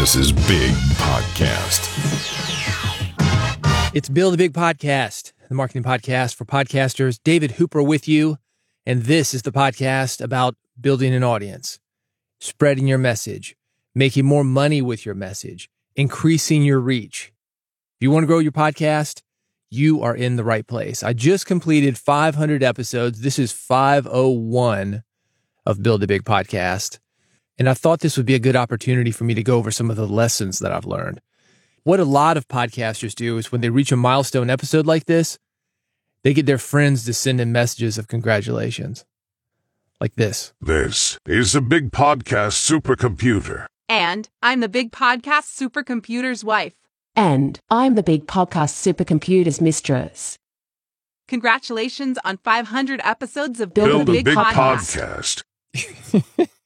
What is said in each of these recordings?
Business's Big Podcast. It's Build a Big Podcast, the marketing podcast for podcasters. David Hooper with you. And this is the podcast about building an audience, spreading your message, making more money with your message, increasing your reach. If you want to grow your podcast, you are in the right place. I just completed 500 episodes. This is 501 of Build a Big Podcast. And I thought this would be a good opportunity for me to go over some of the lessons that I've learned. What a lot of podcasters do is when they reach a milestone episode like this, they get their friends to send in messages of congratulations. Like this. This is the Big Podcast supercomputer. And I'm the big podcast supercomputer's wife. And I'm the big podcast supercomputer's mistress. Congratulations on 500 episodes of Build Build, a a Big, Big podcast. Podcast.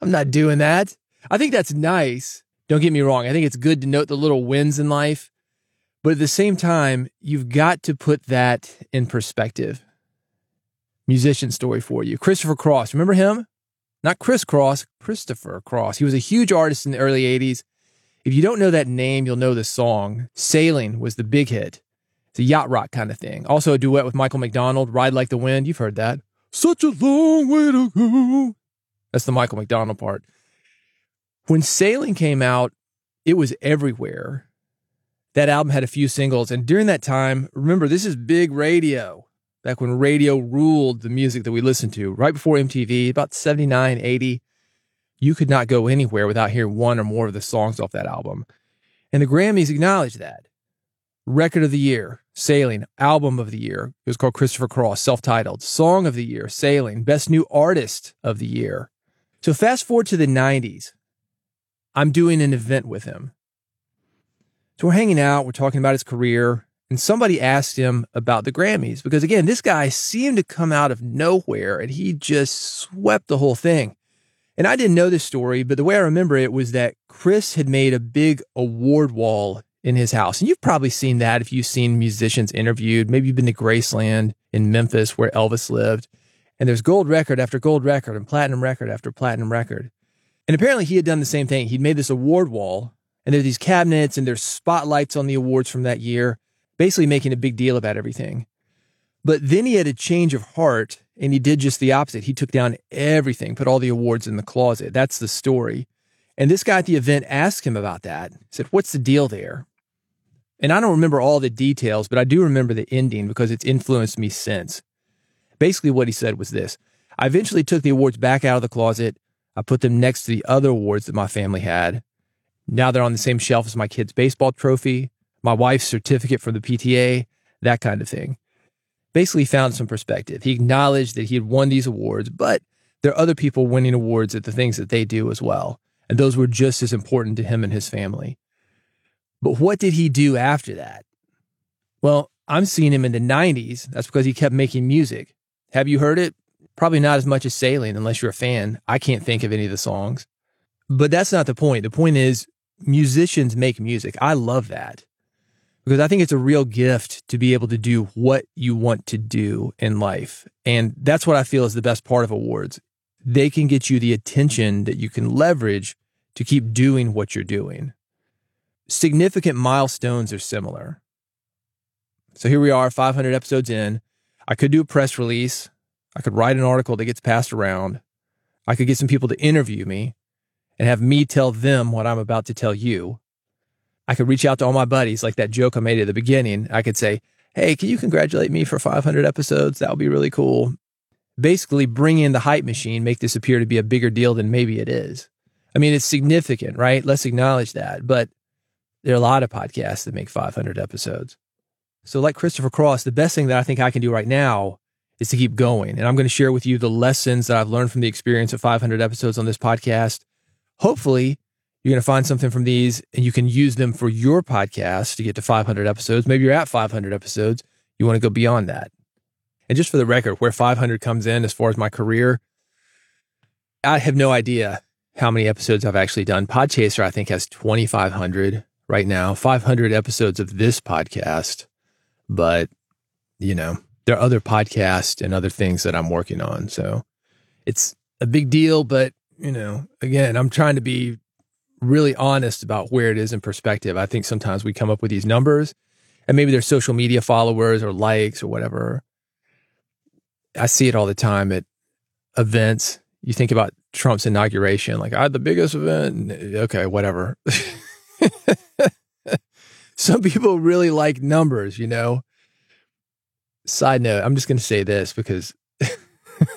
I'm not doing that. I think that's nice. Don't get me wrong. I think it's good to note the little wins in life. But at the same time, you've got to put that in perspective. Musician story for you. Christopher Cross. Remember him? Not Chris Cross, Christopher Cross. He was a huge artist in the early 80s. If you don't know that name, you'll know the song. Sailing was the big hit. It's a yacht rock kind of thing. Also a duet with Michael McDonald, Ride Like the Wind. You've heard that. Such a long way to go. That's the Michael McDonald part. When Sailing came out, it was everywhere. That album had a few singles. And during that time, remember, this is big radio, back when radio ruled the music that we listened to, right before MTV, about 79, 80. You could not go anywhere without hearing one or more of the songs off that album. And the Grammys acknowledged that. Record of the Year, Sailing, Album of the Year. It was called Christopher Cross, self titled. Song of the Year, Sailing, Best New Artist of the Year. So fast forward to the 90s. I'm doing an event with him. So we're hanging out, we're talking about his career, and somebody asked him about the Grammys because, again, this guy seemed to come out of nowhere and he just swept the whole thing. And I didn't know this story, but the way I remember it was that Chris had made a big award wall in his house. And you've probably seen that if you've seen musicians interviewed. Maybe you've been to Graceland in Memphis where Elvis lived. And there's gold record after gold record and platinum record after platinum record. And apparently he had done the same thing. He'd made this award wall and there's these cabinets and there's spotlights on the awards from that year, basically making a big deal about everything. But then he had a change of heart and he did just the opposite. He took down everything, put all the awards in the closet. That's the story. And this guy at the event asked him about that. He said, What's the deal there? And I don't remember all the details, but I do remember the ending because it's influenced me since. Basically, what he said was this I eventually took the awards back out of the closet. I put them next to the other awards that my family had. Now they're on the same shelf as my kid's baseball trophy, my wife's certificate from the PTA, that kind of thing. Basically, found some perspective. He acknowledged that he had won these awards, but there are other people winning awards at the things that they do as well. And those were just as important to him and his family. But what did he do after that? Well, I'm seeing him in the 90s. That's because he kept making music. Have you heard it? Probably not as much as Sailing, unless you're a fan. I can't think of any of the songs. But that's not the point. The point is, musicians make music. I love that because I think it's a real gift to be able to do what you want to do in life. And that's what I feel is the best part of awards. They can get you the attention that you can leverage to keep doing what you're doing. Significant milestones are similar. So here we are, 500 episodes in. I could do a press release. I could write an article that gets passed around. I could get some people to interview me and have me tell them what I'm about to tell you. I could reach out to all my buddies, like that joke I made at the beginning. I could say, Hey, can you congratulate me for 500 episodes? That would be really cool. Basically, bring in the hype machine, make this appear to be a bigger deal than maybe it is. I mean, it's significant, right? Let's acknowledge that. But there are a lot of podcasts that make 500 episodes. So, like Christopher Cross, the best thing that I think I can do right now is to keep going. And I'm going to share with you the lessons that I've learned from the experience of 500 episodes on this podcast. Hopefully, you're going to find something from these and you can use them for your podcast to get to 500 episodes. Maybe you're at 500 episodes. You want to go beyond that. And just for the record, where 500 comes in as far as my career, I have no idea how many episodes I've actually done. Podchaser, I think, has 2,500 right now, 500 episodes of this podcast. But, you know, there are other podcasts and other things that I'm working on. So it's a big deal, but you know, again, I'm trying to be really honest about where it is in perspective. I think sometimes we come up with these numbers and maybe they're social media followers or likes or whatever. I see it all the time at events. You think about Trump's inauguration, like I had the biggest event. Okay, whatever. Some people really like numbers, you know. Side note, I'm just going to say this because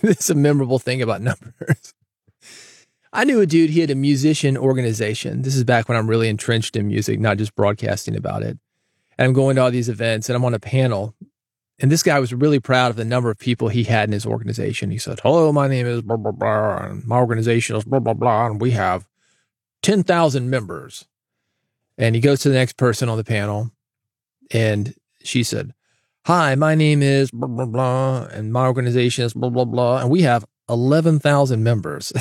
it's a memorable thing about numbers. I knew a dude, he had a musician organization. This is back when I'm really entrenched in music, not just broadcasting about it. And I'm going to all these events and I'm on a panel. And this guy was really proud of the number of people he had in his organization. He said, Hello, my name is blah, blah, blah. And my organization is blah, blah, blah. And we have 10,000 members. And he goes to the next person on the panel. And she said, Hi, my name is blah, blah, blah. And my organization is blah, blah, blah. And we have 11,000 members.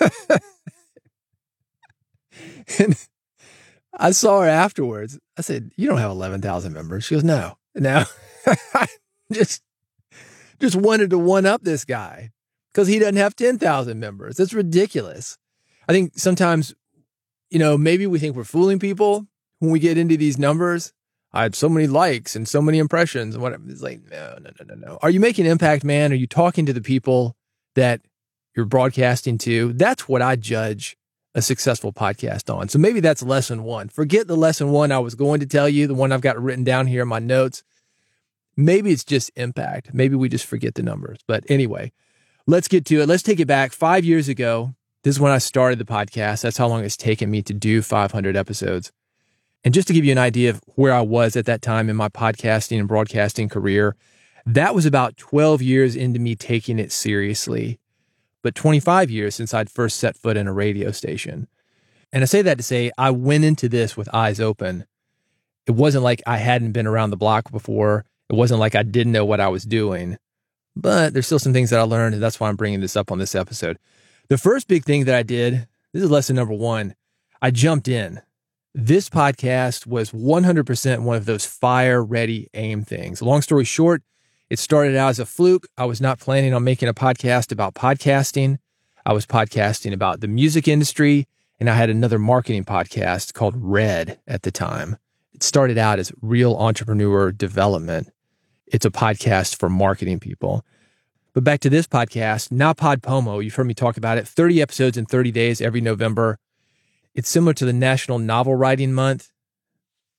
and I saw her afterwards. I said, "You don't have eleven thousand members." She goes, "No, no." just, just wanted to one up this guy because he doesn't have ten thousand members. That's ridiculous. I think sometimes, you know, maybe we think we're fooling people when we get into these numbers. I had so many likes and so many impressions and whatever. It's like, no, no, no, no, no. Are you making impact, man? Are you talking to the people that you're broadcasting to? That's what I judge a successful podcast on. So maybe that's lesson one. Forget the lesson one I was going to tell you, the one I've got written down here in my notes. Maybe it's just impact. Maybe we just forget the numbers. But anyway, let's get to it. Let's take it back. Five years ago, this is when I started the podcast. That's how long it's taken me to do 500 episodes. And just to give you an idea of where I was at that time in my podcasting and broadcasting career, that was about 12 years into me taking it seriously, but 25 years since I'd first set foot in a radio station. And I say that to say I went into this with eyes open. It wasn't like I hadn't been around the block before. It wasn't like I didn't know what I was doing. But there's still some things that I learned, and that's why I'm bringing this up on this episode. The first big thing that I did, this is lesson number one, I jumped in. This podcast was 100% one of those fire ready aim things. Long story short, it started out as a fluke. I was not planning on making a podcast about podcasting. I was podcasting about the music industry, and I had another marketing podcast called Red at the time. It started out as Real Entrepreneur Development. It's a podcast for marketing people. But back to this podcast, NaPodPoMo, you've heard me talk about it, 30 episodes in 30 days every November. It's similar to the National Novel Writing Month.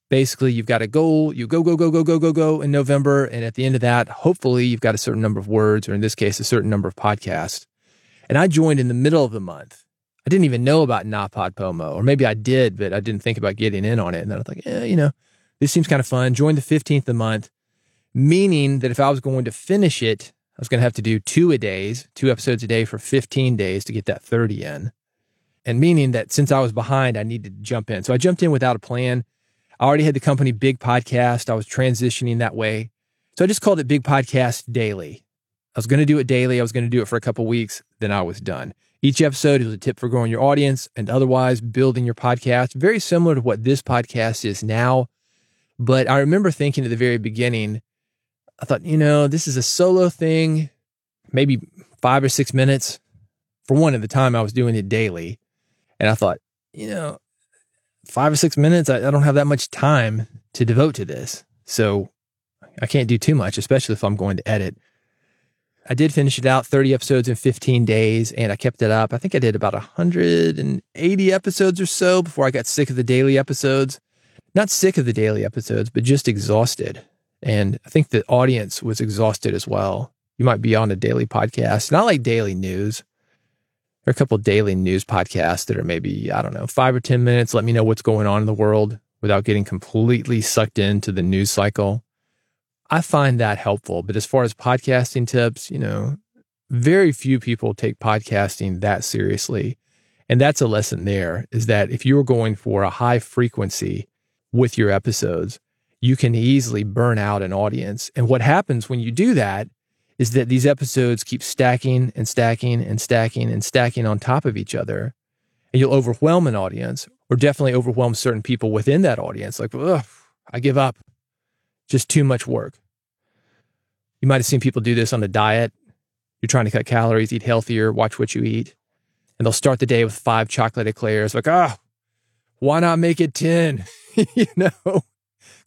Basically, you've got a goal, you go, go, go, go, go, go, go in November. And at the end of that, hopefully you've got a certain number of words, or in this case, a certain number of podcasts. And I joined in the middle of the month. I didn't even know about NaPodPoMo, or maybe I did, but I didn't think about getting in on it. And then I was like, yeah, you know, this seems kind of fun. Joined the 15th of the month, meaning that if I was going to finish it, I was going to have to do two a days, two episodes a day for 15 days to get that 30 in and meaning that since I was behind, I needed to jump in. So I jumped in without a plan. I already had the company Big Podcast. I was transitioning that way. So I just called it Big Podcast Daily. I was going to do it daily. I was going to do it for a couple weeks. Then I was done. Each episode is a tip for growing your audience and otherwise building your podcast. Very similar to what this podcast is now. But I remember thinking at the very beginning, I thought, you know, this is a solo thing, maybe five or six minutes. For one, at the time, I was doing it daily. And I thought, you know, five or six minutes, I, I don't have that much time to devote to this. So I can't do too much, especially if I'm going to edit. I did finish it out 30 episodes in 15 days and I kept it up. I think I did about 180 episodes or so before I got sick of the daily episodes. Not sick of the daily episodes, but just exhausted. And I think the audience was exhausted as well. You might be on a daily podcast, not like daily news, there are a couple daily news podcasts that are maybe, I don't know, five or 10 minutes. Let me know what's going on in the world without getting completely sucked into the news cycle. I find that helpful. But as far as podcasting tips, you know, very few people take podcasting that seriously. And that's a lesson there is that if you're going for a high frequency with your episodes, you can easily burn out an audience. And what happens when you do that is that these episodes keep stacking and stacking and stacking and stacking on top of each other. And you'll overwhelm an audience or definitely overwhelm certain people within that audience. Like, ugh, I give up. Just too much work. You might have seen people do this on a diet. You're trying to cut calories, eat healthier, watch what you eat. and they'll start the day with five chocolate eclairs. Like, ah, oh, why not make it 10? you know,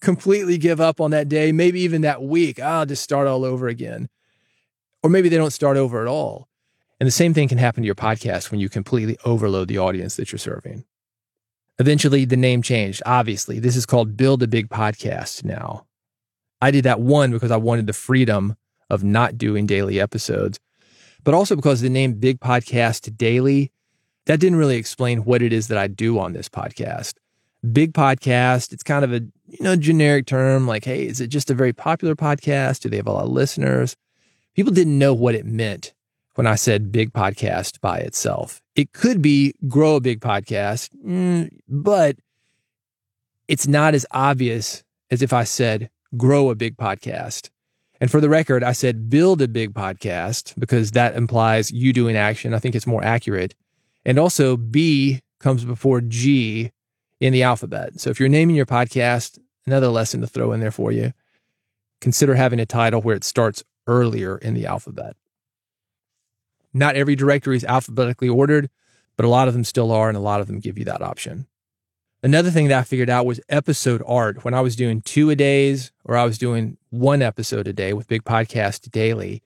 completely give up on that day, maybe even that week. Ah, I'll just start all over again. Or maybe they don't start over at all. And the same thing can happen to your podcast when you completely overload the audience that you're serving. Eventually, the name changed. Obviously, this is called Build a Big Podcast now. I did that one because I wanted the freedom of not doing daily episodes, but also because the name Big Podcast Daily, that didn't really explain what it is that I do on this podcast. Big podcast, it's kind of a you know generic term like hey, is it just a very popular podcast? Do they have a lot of listeners? People didn't know what it meant when I said big podcast by itself. It could be grow a big podcast, mm, but it's not as obvious as if I said grow a big podcast. And for the record, I said build a big podcast because that implies you doing action. I think it's more accurate. And also, B comes before G in the alphabet. So if you're naming your podcast, another lesson to throw in there for you, consider having a title where it starts earlier in the alphabet. Not every directory is alphabetically ordered, but a lot of them still are, and a lot of them give you that option. Another thing that I figured out was episode art. When I was doing two a days or I was doing one episode a day with Big Podcast Daily,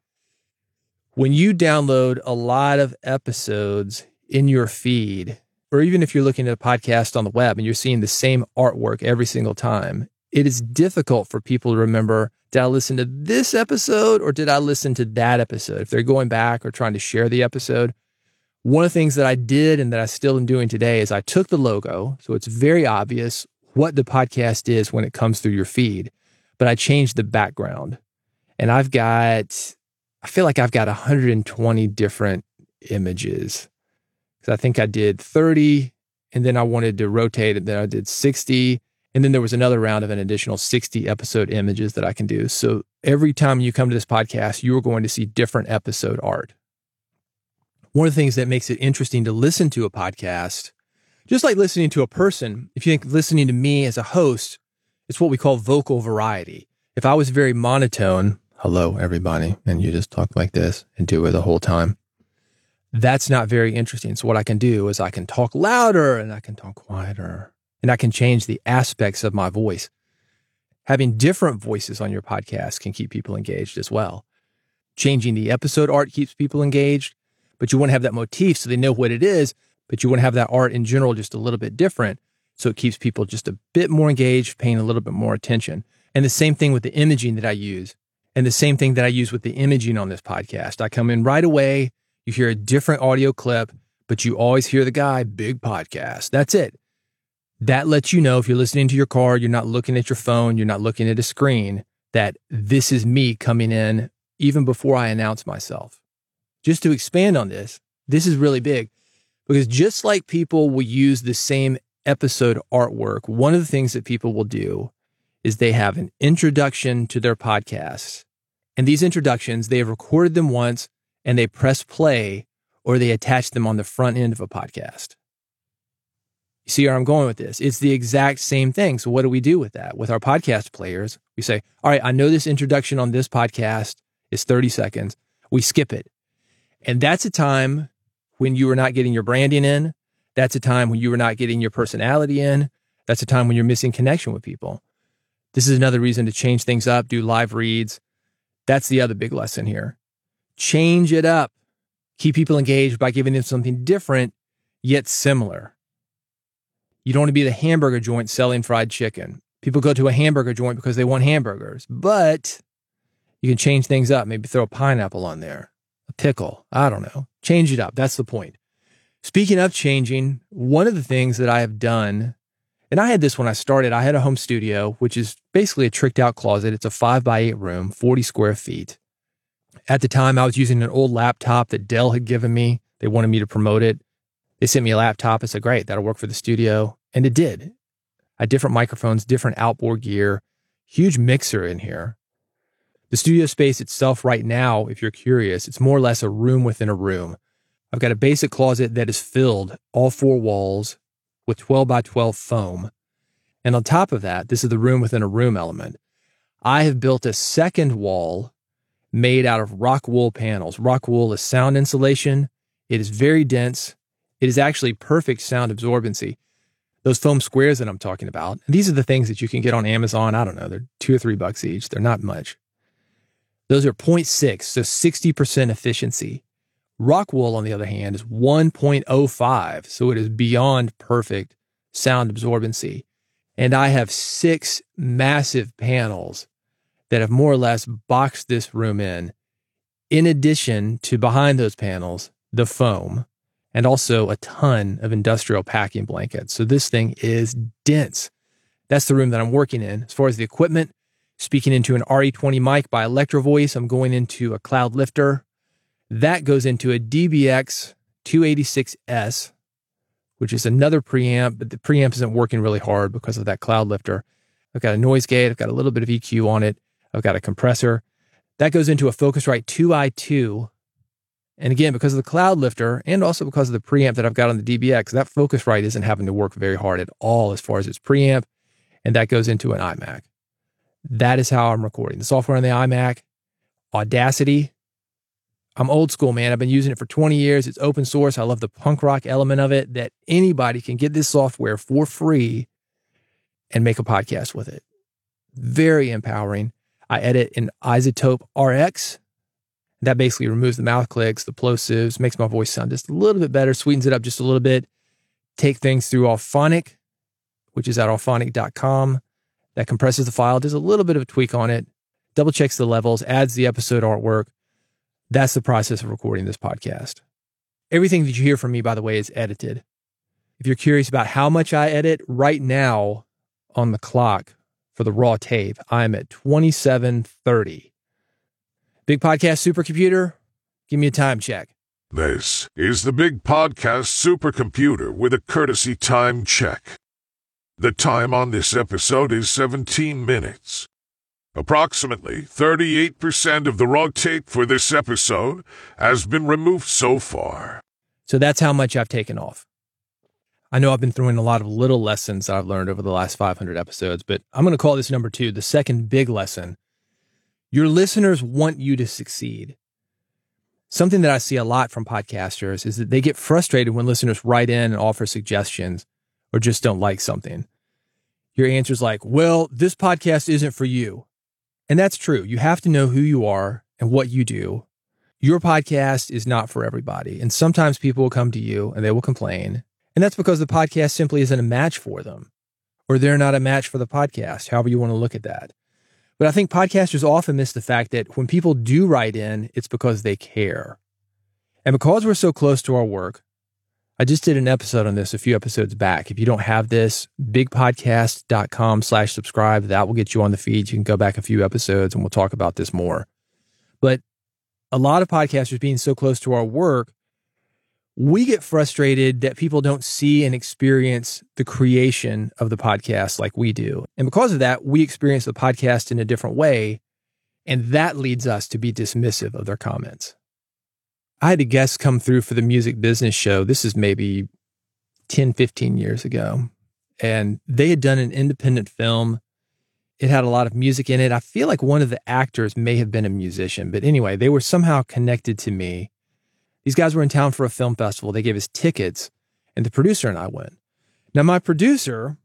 when you download a lot of episodes in your feed, or even if you're looking at a podcast on the web and you're seeing the same artwork every single time, it is difficult for people to remember did I listen to this episode or did I listen to that episode? If they're going back or trying to share the episode, one of the things that I did and that I still am doing today is I took the logo. So it's very obvious what the podcast is when it comes through your feed, but I changed the background. And I've got, I feel like I've got 120 different images. Because I think I did 30 and then I wanted to rotate it. Then I did 60 and then there was another round of an additional 60 episode images that I can do. So every time you come to this podcast, you are going to see different episode art. One of the things that makes it interesting to listen to a podcast, just like listening to a person, if you think listening to me as a host, it's what we call vocal variety. If I was very monotone, hello, everybody, and you just talk like this and do it the whole time, that's not very interesting. So what I can do is I can talk louder and I can talk quieter and I can change the aspects of my voice. Having different voices on your podcast can keep people engaged as well. Changing the episode art keeps people engaged, but you want to have that motif so they know what it is, but you want to have that art in general just a little bit different. So it keeps people just a bit more engaged, paying a little bit more attention. And the same thing with the imaging that I use, and the same thing that I use with the imaging on this podcast. I come in right away, you hear a different audio clip, but you always hear the guy, big podcast. That's it. That lets you know if you're listening to your car, you're not looking at your phone, you're not looking at a screen, that this is me coming in even before I announce myself. Just to expand on this, this is really big because just like people will use the same episode artwork, one of the things that people will do is they have an introduction to their podcasts. And these introductions, they have recorded them once and they press play or they attach them on the front end of a podcast. You see where I'm going with this? It's the exact same thing. So, what do we do with that? With our podcast players, we say, All right, I know this introduction on this podcast is 30 seconds. We skip it. And that's a time when you are not getting your branding in. That's a time when you are not getting your personality in. That's a time when you're missing connection with people. This is another reason to change things up, do live reads. That's the other big lesson here. Change it up. Keep people engaged by giving them something different, yet similar. You don't want to be the hamburger joint selling fried chicken. People go to a hamburger joint because they want hamburgers, but you can change things up. Maybe throw a pineapple on there, a pickle. I don't know. Change it up. That's the point. Speaking of changing, one of the things that I have done, and I had this when I started, I had a home studio, which is basically a tricked out closet. It's a five by eight room, 40 square feet. At the time, I was using an old laptop that Dell had given me. They wanted me to promote it. They sent me a laptop. I said, great, that'll work for the studio. And it did. I had different microphones, different outboard gear, huge mixer in here. The studio space itself, right now, if you're curious, it's more or less a room within a room. I've got a basic closet that is filled all four walls with 12 by 12 foam. And on top of that, this is the room within a room element. I have built a second wall made out of rock wool panels. Rock wool is sound insulation. It is very dense. It is actually perfect sound absorbency. Those foam squares that I'm talking about, these are the things that you can get on Amazon. I don't know, they're two or three bucks each. They're not much. Those are 0.6, so 60% efficiency. Rock wool, on the other hand, is 1.05, so it is beyond perfect sound absorbency. And I have six massive panels that have more or less boxed this room in, in addition to behind those panels, the foam and also a ton of industrial packing blankets. So this thing is dense. That's the room that I'm working in. As far as the equipment, speaking into an RE20 mic by Electro Voice, I'm going into a cloud lifter. That goes into a DBX 286S, which is another preamp, but the preamp isn't working really hard because of that cloud lifter. I've got a noise gate, I've got a little bit of EQ on it, I've got a compressor. That goes into a Focusrite 2i2 and again, because of the cloud lifter and also because of the preamp that I've got on the DBX, that Focusrite isn't having to work very hard at all as far as its preamp. And that goes into an iMac. That is how I'm recording. The software on the iMac, Audacity. I'm old school, man. I've been using it for 20 years. It's open source. I love the punk rock element of it that anybody can get this software for free and make a podcast with it. Very empowering. I edit in iZotope RX that basically removes the mouth clicks, the plosives, makes my voice sound just a little bit better, sweetens it up just a little bit. Take things through Auphonic, which is at auphonic.com. That compresses the file, does a little bit of a tweak on it, double checks the levels, adds the episode artwork. That's the process of recording this podcast. Everything that you hear from me, by the way, is edited. If you're curious about how much I edit, right now on the clock for the raw tape, I'm at 2730. Big Podcast Supercomputer, give me a time check. This is the Big Podcast Supercomputer with a courtesy time check. The time on this episode is 17 minutes. Approximately 38% of the raw tape for this episode has been removed so far. So that's how much I've taken off. I know I've been throwing a lot of little lessons that I've learned over the last 500 episodes, but I'm going to call this number two, the second big lesson your listeners want you to succeed. Something that I see a lot from podcasters is that they get frustrated when listeners write in and offer suggestions or just don't like something. Your answer is like, well, this podcast isn't for you. And that's true. You have to know who you are and what you do. Your podcast is not for everybody. And sometimes people will come to you and they will complain. And that's because the podcast simply isn't a match for them or they're not a match for the podcast, however you want to look at that. But I think podcasters often miss the fact that when people do write in, it's because they care. And because we're so close to our work, I just did an episode on this a few episodes back. If you don't have this, bigpodcast.com slash subscribe. That will get you on the feed. You can go back a few episodes and we'll talk about this more. But a lot of podcasters being so close to our work we get frustrated that people don't see and experience the creation of the podcast like we do. And because of that, we experience the podcast in a different way. And that leads us to be dismissive of their comments. I had a guest come through for the music business show. This is maybe 10, 15 years ago. And they had done an independent film. It had a lot of music in it. I feel like one of the actors may have been a musician, but anyway, they were somehow connected to me these guys were in town for a film festival. They gave us tickets, and the producer and I went. Now, my producer,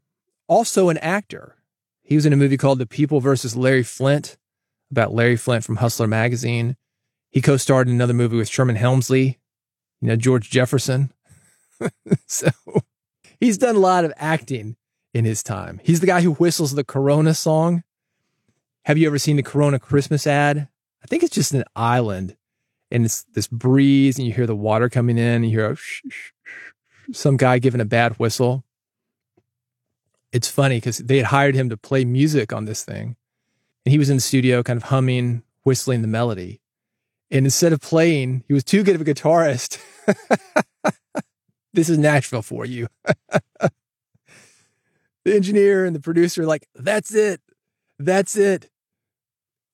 also an actor, he was in a movie called The People versus Larry Flynt about Larry Flynt from Hustler magazine. He co starred in another movie with Sherman Hemsley, you know, George Jefferson. so he's done a lot of acting in his time. He's the guy who whistles the Corona song. Have you ever seen the Corona Christmas ad? I think it's just an island and it's this breeze and you hear the water coming in and you hear some guy giving a bad whistle. It's funny because they had hired him to play music on this thing. And he was in the studio kind of humming, whistling the melody. And instead of playing, he was too good of a guitarist. this is Nashville for you. the engineer and the producer like, that's it. That's it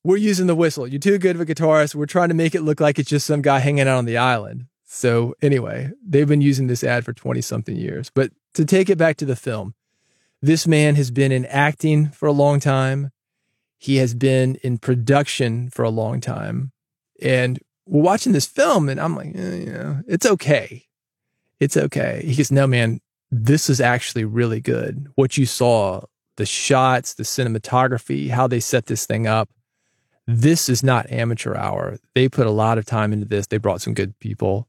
we're using the whistle. You're too good of a guitarist. We're trying to make it look like it's just some guy hanging out on the island. So anyway, they've been using this ad for 20 something years. But to take it back to the film, this man has been in acting for a long time. He has been in production for a long time. And we're watching this film and I'm like, eh, you know, it's okay. It's okay. He goes, No, man, this is actually really good. What you saw, the shots, the cinematography, how they set this thing up. This is not amateur hour. They put a lot of time into this. They brought some good people.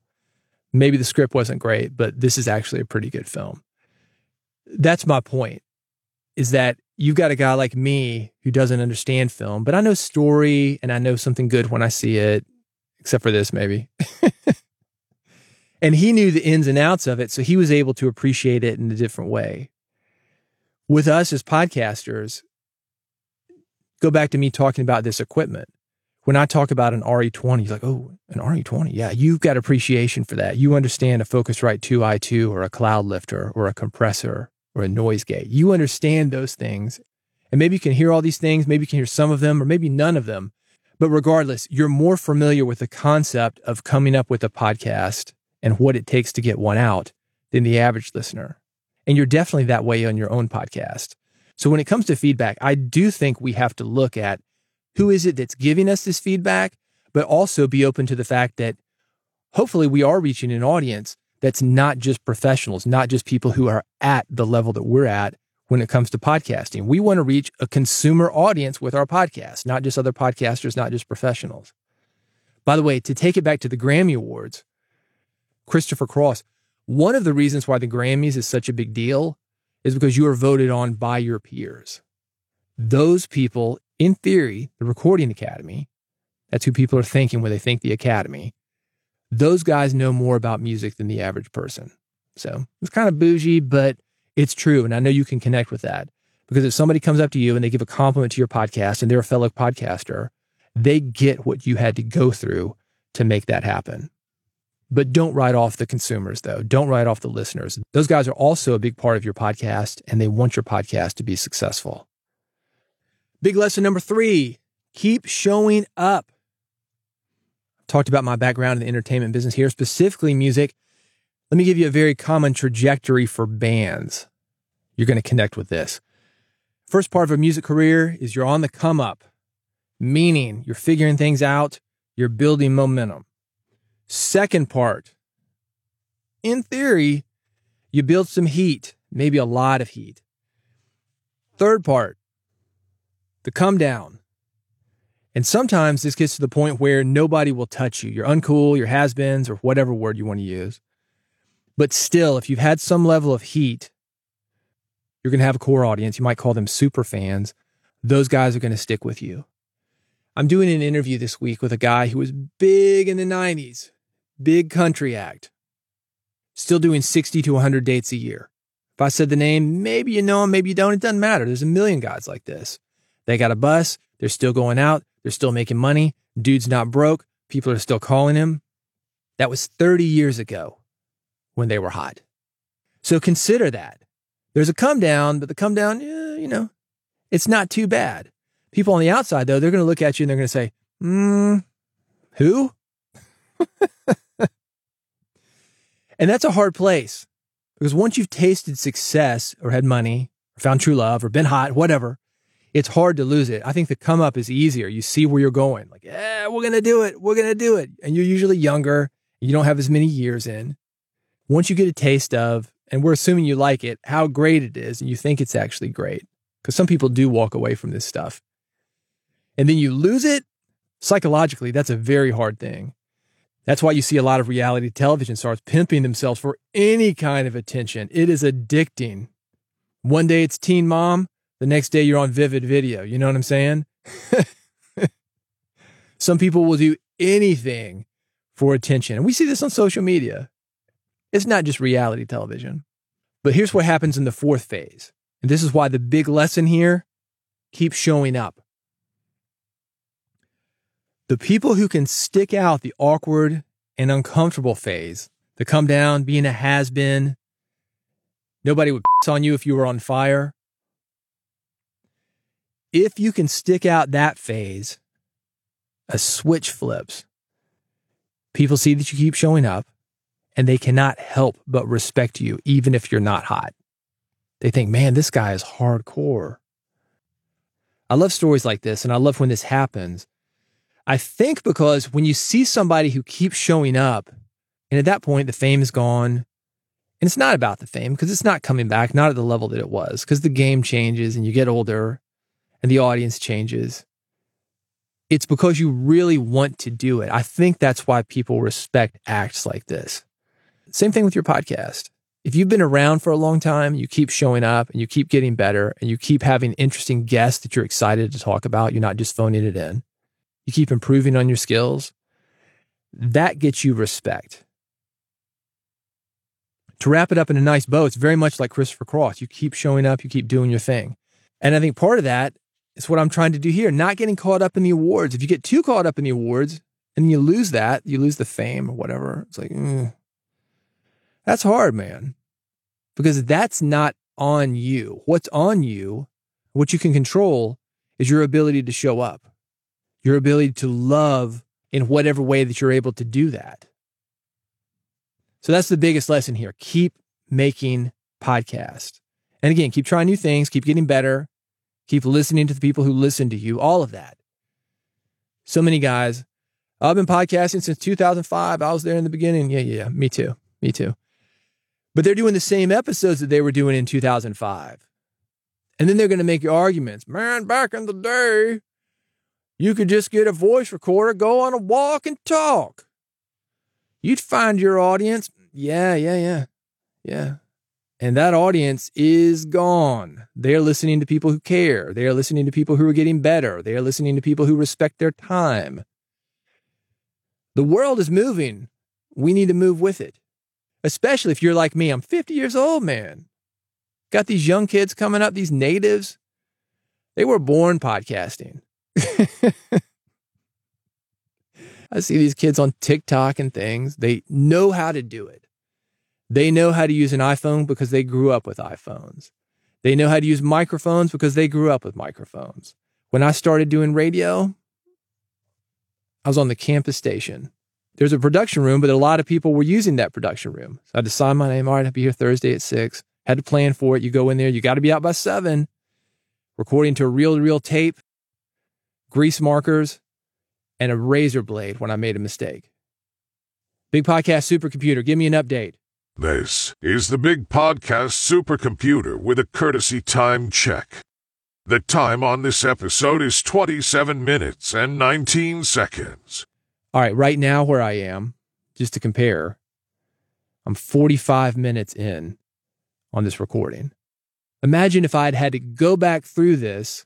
Maybe the script wasn't great, but this is actually a pretty good film. That's my point is that you've got a guy like me who doesn't understand film, but I know story and I know something good when I see it, except for this, maybe. and he knew the ins and outs of it. So he was able to appreciate it in a different way. With us as podcasters, go back to me talking about this equipment. When I talk about an RE20, you're like, oh, an RE20. Yeah, you've got appreciation for that. You understand a Focusrite 2i2 or a cloud lifter or a compressor or a noise gate. You understand those things. And maybe you can hear all these things. Maybe you can hear some of them or maybe none of them. But regardless, you're more familiar with the concept of coming up with a podcast and what it takes to get one out than the average listener. And you're definitely that way on your own podcast. So when it comes to feedback, I do think we have to look at who is it that's giving us this feedback, but also be open to the fact that hopefully we are reaching an audience that's not just professionals, not just people who are at the level that we're at when it comes to podcasting. We want to reach a consumer audience with our podcast, not just other podcasters, not just professionals. By the way, to take it back to the Grammy Awards, Christopher Cross, one of the reasons why the Grammys is such a big deal is because you are voted on by your peers. Those people, in theory, the Recording Academy, that's who people are thinking when they think the Academy, those guys know more about music than the average person. So it's kind of bougie, but it's true. And I know you can connect with that because if somebody comes up to you and they give a compliment to your podcast and they're a fellow podcaster, they get what you had to go through to make that happen. But don't write off the consumers, though. Don't write off the listeners. Those guys are also a big part of your podcast and they want your podcast to be successful. Big lesson number three keep showing up i talked about my background in the entertainment business here, specifically music. Let me give you a very common trajectory for bands. You're going to connect with this. First part of a music career is you're on the come up, meaning you're figuring things out, you're building momentum. Second part, in theory, you build some heat, maybe a lot of heat. Third part, the come down. And sometimes this gets to the point where nobody will touch you. You're uncool, you're has beens, or whatever word you want to use. But still, if you've had some level of heat, you're going to have a core audience. You might call them super fans. Those guys are going to stick with you. I'm doing an interview this week with a guy who was big in the 90s, big country act, still doing 60 to 100 dates a year. If I said the name, maybe you know him, maybe you don't. It doesn't matter. There's a million guys like this. They got a bus, they're still going out, they're still making money. Dude's not broke. People are still calling him. That was 30 years ago when they were hot. So consider that. There's a come down, but the come down, yeah, you know, it's not too bad. People on the outside, though, they're going to look at you and they're going to say, hmm, who? and that's a hard place because once you've tasted success or had money or found true love or been hot, whatever, it's hard to lose it. I think the come up is easier. You see where you're going. Like, yeah, we're going to do it. We're going to do it. And you're usually younger. You don't have as many years in. Once you get a taste of, and we're assuming you like it, how great it is, and you think it's actually great. Because some people do walk away from this stuff. And then you lose it psychologically. That's a very hard thing. That's why you see a lot of reality television stars pimping themselves for any kind of attention. It is addicting. One day it's teen mom, the next day you're on vivid video. You know what I'm saying? Some people will do anything for attention. And we see this on social media. It's not just reality television. But here's what happens in the fourth phase. And this is why the big lesson here keeps showing up. The people who can stick out the awkward and uncomfortable phase, the come down, being a has been, nobody would piss on you if you were on fire, if you can stick out that phase, a switch flips. People see that you keep showing up and they cannot help but respect you, even if you're not hot. They think, man, this guy is hardcore. I love stories like this and I love when this happens. I think because when you see somebody who keeps showing up, and at that point, the fame is gone, And it's not about the fame because it's not coming back, not at the level that it was, because the game changes and you get older and the audience changes. It's because you really want to do it. I think that's why people respect acts like this. Same thing with your podcast. If you've been around for a long time, you keep showing up and you keep getting better and you keep having interesting guests that you're excited to talk about. You're not just phoning it in. You keep improving on your skills. That gets you respect. To wrap it up in a nice bow, it's very much like Christopher Cross. You keep showing up, you keep doing your thing. And I think part of that is what I'm trying to do here, not getting caught up in the awards. If you get too caught up in the awards and you lose that, you lose the fame or whatever, it's like, mm, that's hard, man, because that's not on you. What's on you, what you can control, is your ability to show up, your ability to love in whatever way that you're able to do that. So that's the biggest lesson here. Keep making podcasts. And again, keep trying new things, keep getting better, keep listening to the people who listen to you, all of that. So many guys, I've been podcasting since 2005. I was there in the beginning. Yeah, yeah, yeah. Me too. Me too. But they're doing the same episodes that they were doing in 2005. And then they're going to make your arguments. Man, back in the day, you could just get a voice recorder, go on a walk and talk. You'd find your audience. Yeah, yeah, yeah. Yeah. And that audience is gone. They're listening to people who care. They are listening to people who are getting better. They are listening to people who respect their time. The world is moving. We need to move with it. Especially if you're like me. I'm 50 years old, man. Got these young kids coming up, these natives. They were born podcasting. I see these kids on TikTok and things. They know how to do it. They know how to use an iPhone because they grew up with iPhones. They know how to use microphones because they grew up with microphones. When I started doing radio, I was on the campus station. There's a production room, but a lot of people were using that production room. So I had to sign my name. All right, I'll be here Thursday at six. Had to plan for it. You go in there, you got to be out by seven, recording to a reel to reel tape, grease markers, and a razor blade when I made a mistake. Big Podcast Supercomputer, give me an update. This is the Big Podcast Supercomputer with a courtesy time check. The time on this episode is 27 minutes and 19 seconds. All right, right now where I am, just to compare, I'm 45 minutes in on this recording. Imagine if I'd had to go back through this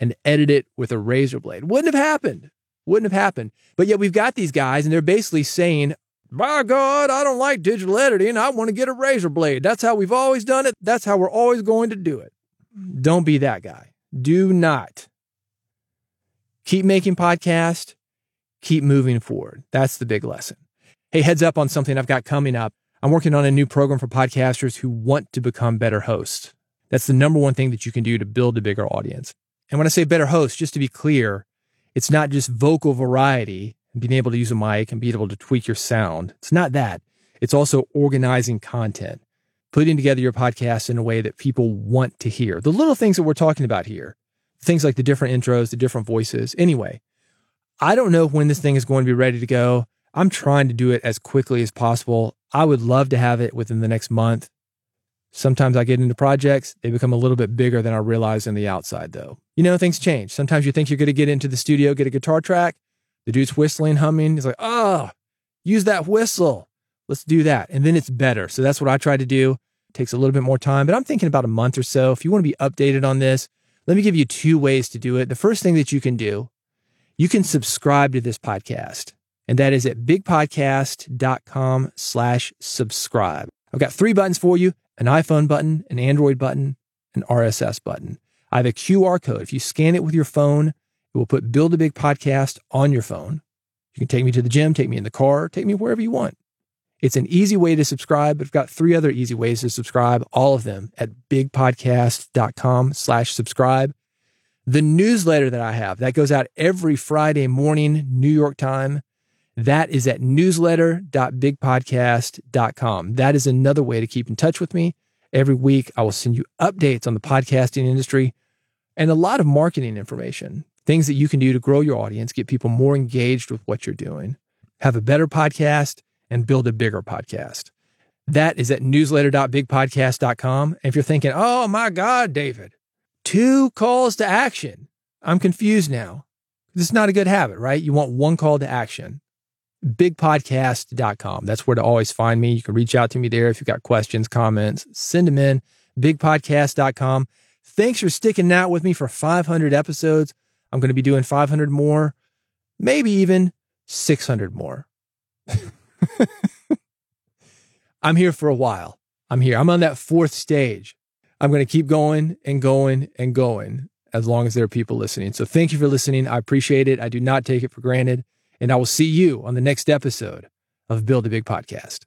and edit it with a razor blade. Wouldn't have happened. Wouldn't have happened. But yet we've got these guys and they're basically saying, my God, I don't like digital editing. I want to get a razor blade. That's how we've always done it. That's how we're always going to do it. Don't be that guy. Do not. Keep making podcasts. Keep moving forward. That's the big lesson. Hey, heads up on something I've got coming up. I'm working on a new program for podcasters who want to become better hosts. That's the number one thing that you can do to build a bigger audience. And when I say better host, just to be clear, it's not just vocal variety and being able to use a mic and being able to tweak your sound. It's not that. It's also organizing content, putting together your podcast in a way that people want to hear. The little things that we're talking about here, things like the different intros, the different voices. Anyway, I don't know when this thing is going to be ready to go. I'm trying to do it as quickly as possible. I would love to have it within the next month. Sometimes I get into projects, they become a little bit bigger than I realize on the outside, though. You know, things change. Sometimes you think you're going to get into the studio, get a guitar track. The dude's whistling, humming. He's like, oh, use that whistle. Let's do that. And then it's better. So that's what I try to do. It takes a little bit more time, but I'm thinking about a month or so. If you want to be updated on this, let me give you two ways to do it. The first thing that you can do, you can subscribe to this podcast. And that is at bigpodcast.com slash subscribe. I've got three buttons for you an iPhone button, an Android button, an RSS button. I have a QR code. If you scan it with your phone, it will put Build a Big Podcast on your phone. You can take me to the gym, take me in the car, take me wherever you want. It's an easy way to subscribe. But I've got three other easy ways to subscribe, all of them at bigpodcast.com slash subscribe. The newsletter that I have, that goes out every Friday morning, New York time. That is at newsletter.bigpodcast.com. That is another way to keep in touch with me. Every week, I will send you updates on the podcasting industry and a lot of marketing information, things that you can do to grow your audience, get people more engaged with what you're doing, have a better podcast, and build a bigger podcast. That is at newsletter.bigpodcast.com. And if you're thinking, oh my God, David, two calls to action, I'm confused now. This is not a good habit, right? You want one call to action. Bigpodcast.com. That's where to always find me. You can reach out to me there if you've got questions, comments, send them in. Bigpodcast.com. Thanks for sticking out with me for 500 episodes. I'm going to be doing 500 more, maybe even 600 more. I'm here for a while. I'm here. I'm on that fourth stage. I'm going to keep going and going and going as long as there are people listening. So thank you for listening. I appreciate it. I do not take it for granted. And I will see you on the next episode of Build a Big Podcast.